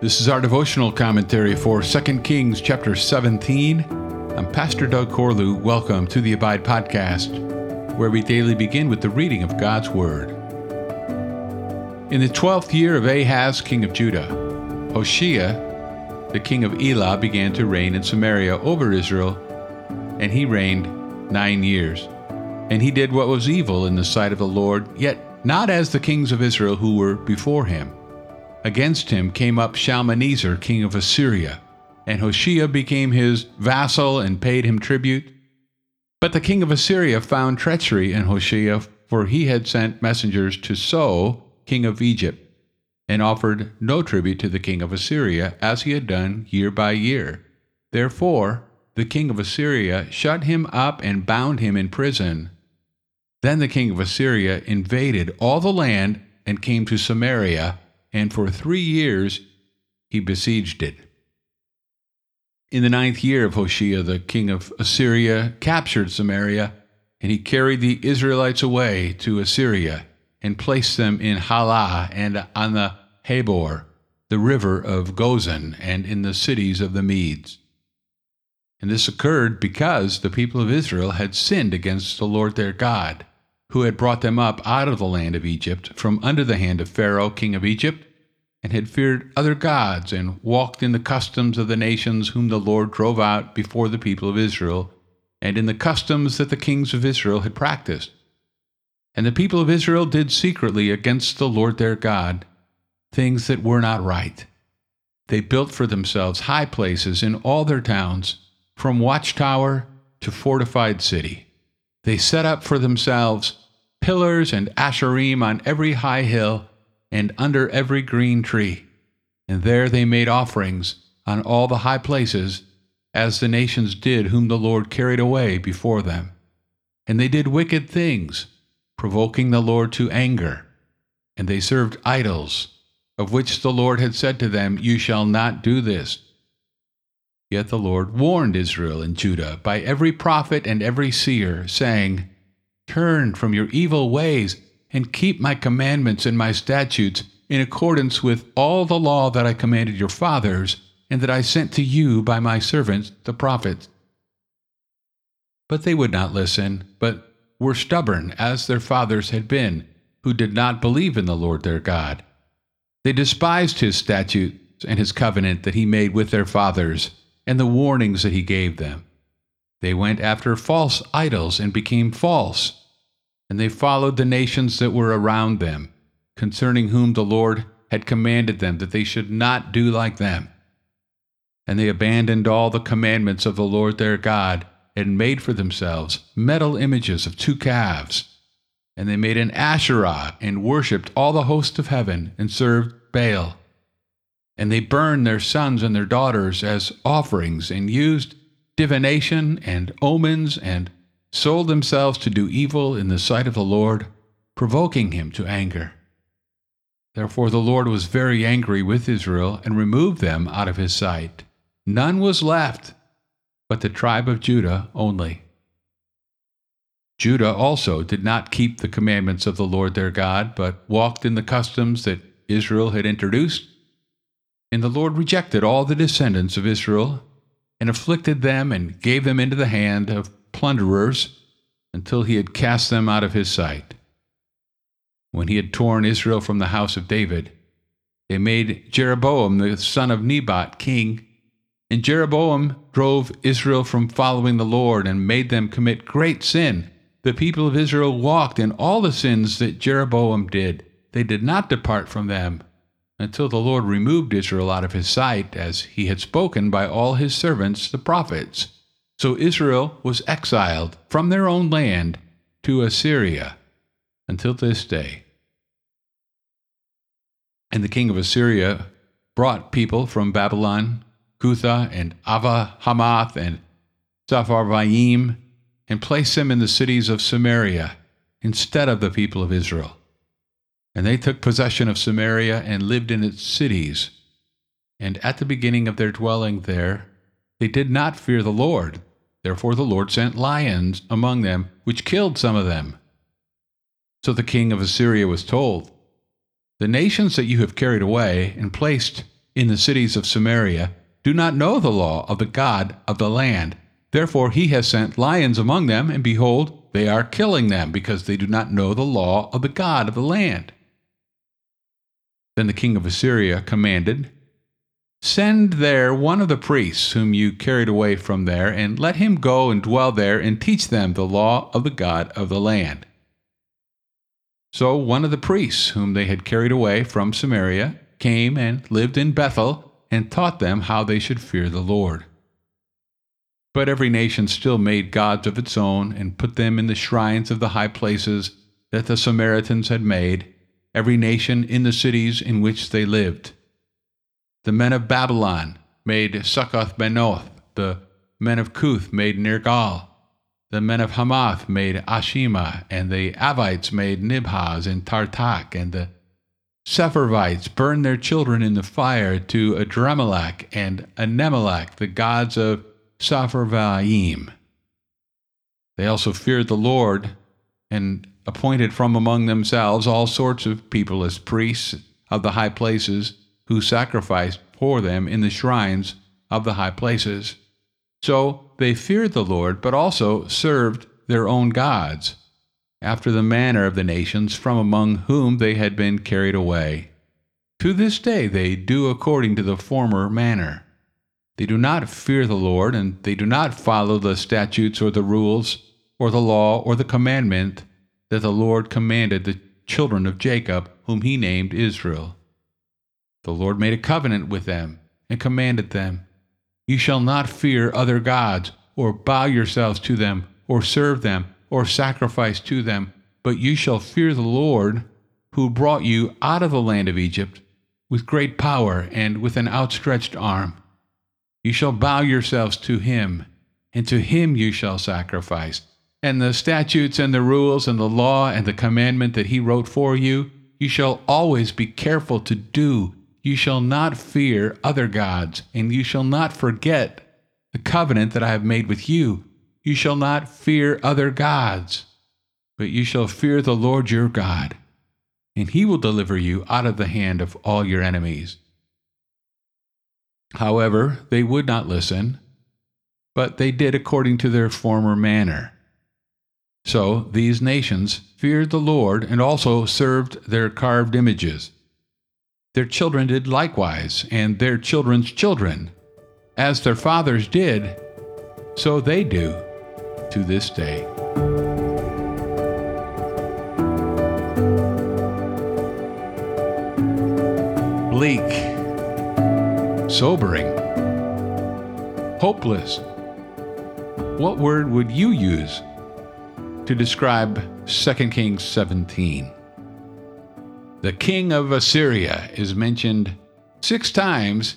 This is our devotional commentary for 2 Kings chapter 17. I'm Pastor Doug Corlew. Welcome to the Abide Podcast, where we daily begin with the reading of God's Word. In the twelfth year of Ahaz, king of Judah, Hoshea, the king of Elah, began to reign in Samaria over Israel, and he reigned nine years. And he did what was evil in the sight of the Lord, yet not as the kings of Israel who were before him. Against him came up Shalmaneser, king of Assyria, and Hoshea became his vassal and paid him tribute. But the king of Assyria found treachery in Hoshea, for he had sent messengers to So, king of Egypt, and offered no tribute to the king of Assyria, as he had done year by year. Therefore, the king of Assyria shut him up and bound him in prison. Then the king of Assyria invaded all the land and came to Samaria, and for three years he besieged it. In the ninth year of Hoshea, the king of Assyria captured Samaria, and he carried the Israelites away to Assyria and placed them in Halah and on the Habor, the river of Gozan, and in the cities of the Medes. And this occurred because the people of Israel had sinned against the Lord their God who had brought them up out of the land of Egypt from under the hand of Pharaoh, king of Egypt, and had feared other gods and walked in the customs of the nations whom the Lord drove out before the people of Israel, and in the customs that the kings of Israel had practiced. And the people of Israel did secretly against the Lord their God things that were not right. They built for themselves high places in all their towns, from watchtower to fortified city. They set up for themselves pillars and asherim on every high hill and under every green tree. And there they made offerings on all the high places, as the nations did whom the Lord carried away before them. And they did wicked things, provoking the Lord to anger. And they served idols, of which the Lord had said to them, You shall not do this. Yet the Lord warned Israel and Judah by every prophet and every seer, saying, Turn from your evil ways and keep my commandments and my statutes in accordance with all the law that I commanded your fathers and that I sent to you by my servants the prophets. But they would not listen, but were stubborn as their fathers had been, who did not believe in the Lord their God. They despised his statutes and his covenant that he made with their fathers, and the warnings that he gave them. They went after false idols and became false and they followed the nations that were around them, concerning whom the Lord had commanded them that they should not do like them. And they abandoned all the commandments of the Lord their God, and made for themselves metal images of two calves. And they made an Asherah, and worshipped all the host of heaven, and served Baal. And they burned their sons and their daughters as offerings, and used divination and omens and sold themselves to do evil in the sight of the Lord, provoking him to anger. Therefore the Lord was very angry with Israel and removed them out of his sight. None was left but the tribe of Judah only. Judah also did not keep the commandments of the Lord their God, but walked in the customs that Israel had introduced. And the Lord rejected all the descendants of Israel and afflicted them and gave them into the hand of plunderers until he had cast them out of his sight. When he had torn Israel from the house of David, they made Jeroboam the son of Nebat king. And Jeroboam drove Israel from following the Lord and made them commit great sin. The people of Israel walked in all the sins that Jeroboam did. They did not depart from them until the Lord removed Israel out of his sight, as he had spoken by all his servants the prophets. So Israel was exiled from their own land to Assyria until this day. And the king of Assyria brought people from Babylon, Cuthah and Avva Hamath and Sepharvaim, and placed them in the cities of Samaria instead of the people of Israel. And they took possession of Samaria and lived in its cities. And at the beginning of their dwelling there, they did not fear the Lord, Therefore the Lord sent lions among them, which killed some of them. So the king of Assyria was told, The nations that you have carried away and placed in the cities of Samaria do not know the law of the God of the land. Therefore he has sent lions among them, and behold, they are killing them, because they do not know the law of the God of the land. Then the king of Assyria commanded, Send there one of the priests whom you carried away from there, and let him go and dwell there and teach them the law of the God of the land. So one of the priests whom they had carried away from Samaria came and lived in Bethel and taught them how they should fear the Lord. But every nation still made gods of its own and put them in the shrines of the high places that the Samaritans had made, every nation in the cities in which they lived. The men of Babylon made Succoth Benoth, the men of Cuth made Nergal, the men of Hamath made Ashima, and the Avites made Nibhaz and Tartak, and the Sepharvites burned their children in the fire to Adrammelech and Anammelech, the gods of Sepharvaim. They also feared the Lord and appointed from among themselves all sorts of people as priests of the high places who sacrificed for them in the shrines of the high places. So they feared the Lord, but also served their own gods, after the manner of the nations from among whom they had been carried away. To this day they do according to the former manner. They do not fear the Lord, and they do not follow the statutes or the rules, or the law or the commandment that the Lord commanded the children of Jacob, whom he named Israel. The Lord made a covenant with them and commanded them You shall not fear other gods, or bow yourselves to them, or serve them, or sacrifice to them, but you shall fear the Lord, who brought you out of the land of Egypt with great power and with an outstretched arm. You shall bow yourselves to him, and to him you shall sacrifice. And the statutes and the rules and the law and the commandment that he wrote for you, you shall always be careful to do. You shall not fear other gods, and you shall not forget the covenant that I have made with you. You shall not fear other gods, but you shall fear the Lord your God, and he will deliver you out of the hand of all your enemies. However, they would not listen, but they did according to their former manner. So these nations feared the Lord and also served their carved images. Their children did likewise, and their children's children. As their fathers did, so they do to this day. Bleak, sobering, hopeless. What word would you use to describe 2 Kings 17? The king of Assyria is mentioned six times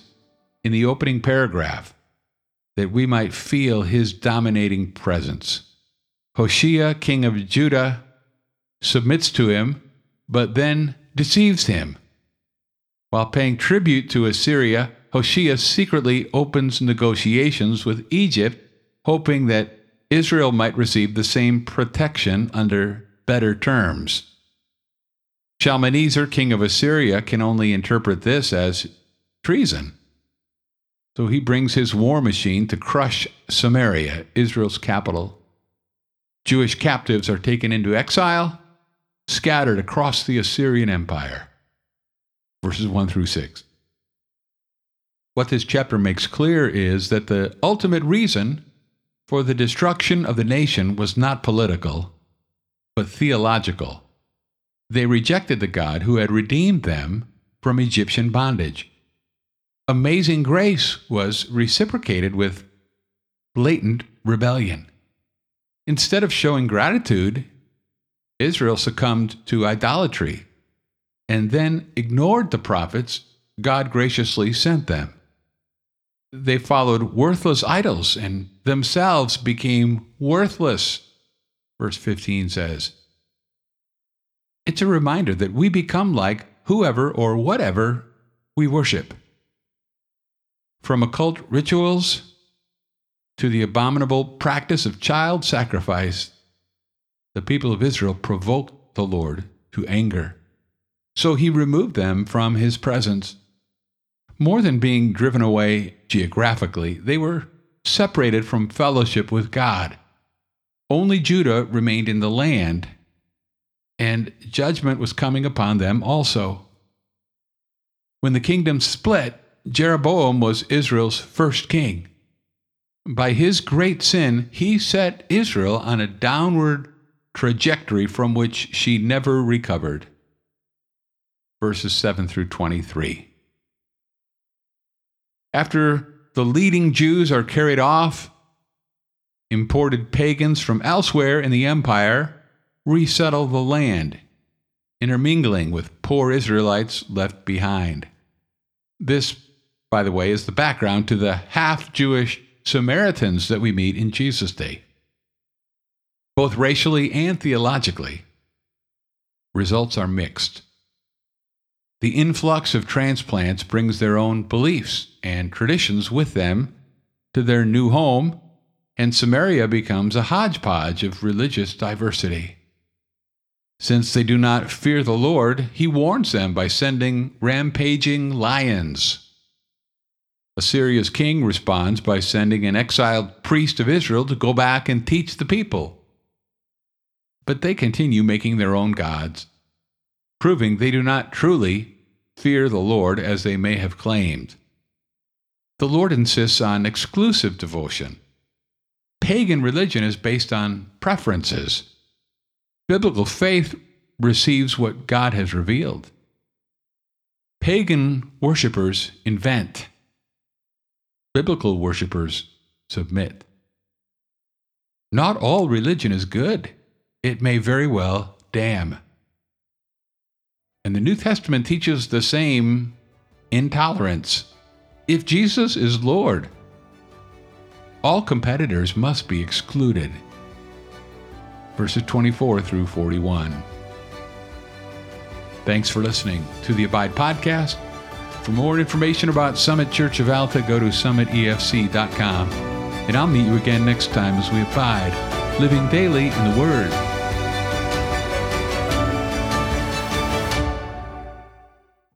in the opening paragraph that we might feel his dominating presence. Hoshea, king of Judah, submits to him, but then deceives him. While paying tribute to Assyria, Hoshea secretly opens negotiations with Egypt, hoping that Israel might receive the same protection under better terms. Shalmaneser, king of Assyria, can only interpret this as treason. So he brings his war machine to crush Samaria, Israel's capital. Jewish captives are taken into exile, scattered across the Assyrian Empire. Verses 1 through 6. What this chapter makes clear is that the ultimate reason for the destruction of the nation was not political, but theological. They rejected the God who had redeemed them from Egyptian bondage. Amazing grace was reciprocated with blatant rebellion. Instead of showing gratitude, Israel succumbed to idolatry and then ignored the prophets God graciously sent them. They followed worthless idols and themselves became worthless, verse 15 says. It's a reminder that we become like whoever or whatever we worship. From occult rituals to the abominable practice of child sacrifice, the people of Israel provoked the Lord to anger. So he removed them from his presence. More than being driven away geographically, they were separated from fellowship with God. Only Judah remained in the land, and judgment was coming upon them also. When the kingdom split, Jeroboam was Israel's first king. By his great sin, he set Israel on a downward trajectory from which she never recovered. Verses 7 through 23. After the leading Jews are carried off, imported pagans from elsewhere in the empire resettle the land, intermingling with poor Israelites left behind. This, by the way, is the background to the half Jewish Samaritans that we meet in Jesus' day, both racially and theologically. Results are mixed. The influx of transplants brings their own beliefs and traditions with them to their new home, and Samaria becomes a hodgepodge of religious diversity. Since they do not fear the Lord, he warns them by sending rampaging lions. Assyria's king responds by sending an exiled priest of Israel to go back and teach the people. But they continue making their own gods, proving they do not truly fear the Lord as they may have claimed. The Lord insists on exclusive devotion. Pagan religion is based on preferences. Biblical faith receives what God has revealed. Pagan worshippers invent. Biblical worshippers submit. Not all religion is good. It may very well damn. And the New Testament teaches the same intolerance. If Jesus is Lord, all competitors must be excluded. Verses 24 through 41. Thanks for listening to the Abide Podcast. For more information about Summit Church of Alta, go to summitefc.com. And I'll meet you again next time as we abide, living daily in the Word.